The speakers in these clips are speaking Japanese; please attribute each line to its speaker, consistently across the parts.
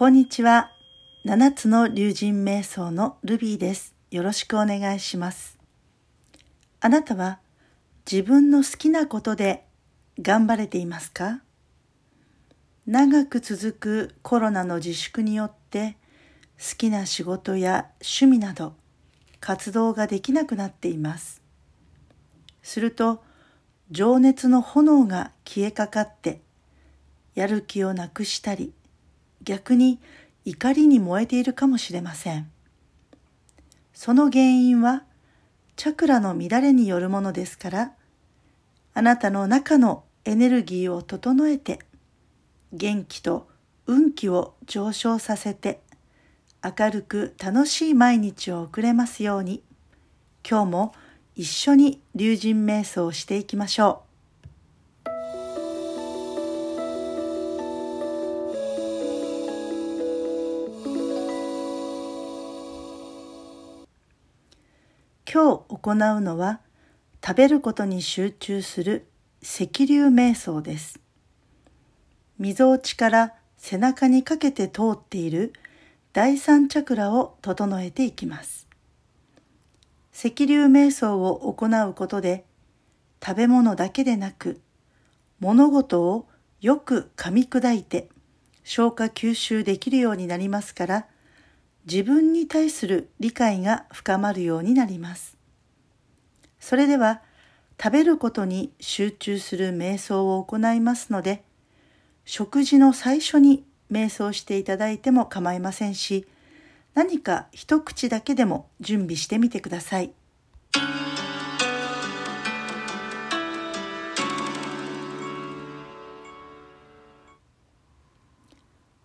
Speaker 1: こんにちは。七つの竜神瞑想のルビーです。よろしくお願いします。あなたは自分の好きなことで頑張れていますか？長く続くコロナの自粛によって好きな仕事や趣味など活動ができなくなっています。すると情熱の炎が消えかかってやる気をなくしたり逆に怒りに燃えているかもしれません。その原因はチャクラの乱れによるものですから、あなたの中のエネルギーを整えて、元気と運気を上昇させて、明るく楽しい毎日を送れますように、今日も一緒に龍神瞑想をしていきましょう。今日行うのは食べることに集中する赤流瞑想です。みぞおちから背中にかけて通っている第三チャクラを整えていきます。赤流瞑想を行うことで食べ物だけでなく物事をよく噛み砕いて消化吸収できるようになりますから自分に対する理解が深まるようになります。それでは食べることに集中する瞑想を行いますので食事の最初に瞑想していただいても構いませんし何か一口だけでも準備してみてください。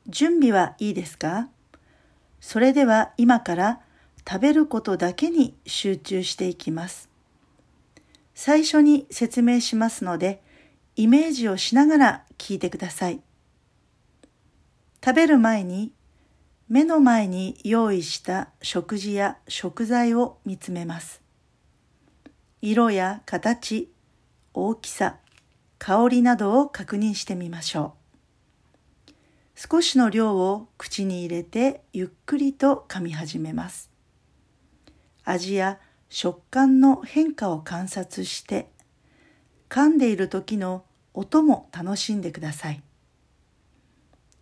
Speaker 1: 準備はいいですか？それでは今から食べることだけに集中していきます。最初に説明しますので、イメージをしながら聞いてください。食べる前に目の前に用意した食事や食材を見つめます。色や形、大きさ、香りなどを確認してみましょう。少しの量を口に入れてゆっくりと噛み始めます。味や食感の変化を観察して噛んでいる時の音も楽しんでください。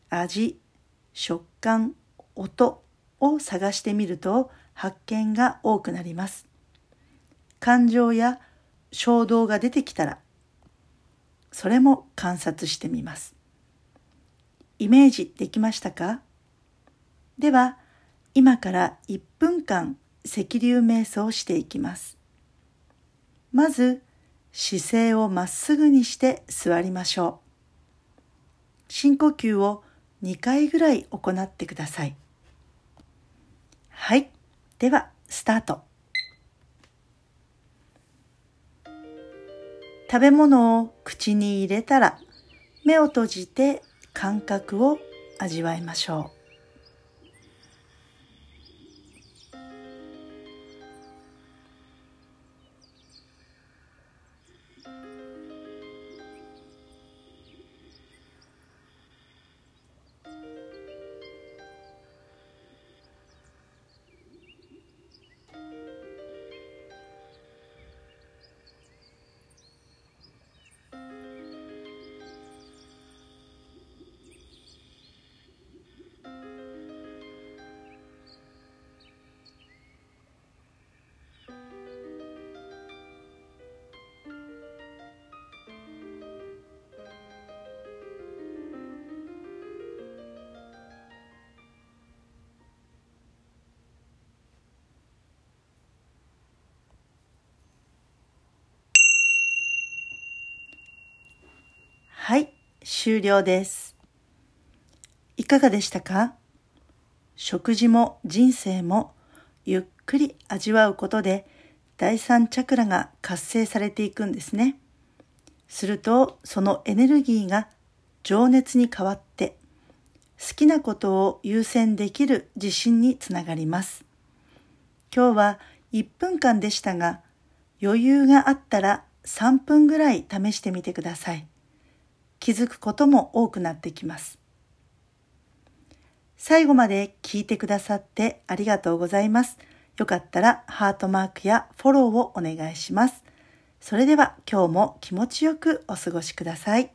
Speaker 1: 味、食感、音を探してみると発見が多くなります。感情や衝動が出てきたらそれも観察してみます。イメージできましたか？では今から1分間赤流瞑想をしていきます。まず姿勢をまっすぐにして座りましょう。深呼吸を2回ぐらい行ってください。はい。では、スタート。食べ物を口に入れたら目を閉じて感覚を味わいましょう。はい、終了です。いかがでしたか？食事も人生もゆっくり味わうことで第三チャクラが活性されていくんですね。するとそのエネルギーが情熱に変わって好きなことを優先できる自信につながります。今日は1分間でしたが余裕があったら3分ぐらい試してみてください。気づくことも多くなってきます。最後まで聞いてくださってありがとうございます。よかったらハートマークやフォローをお願いします。それでは今日も気持ちよくお過ごしください。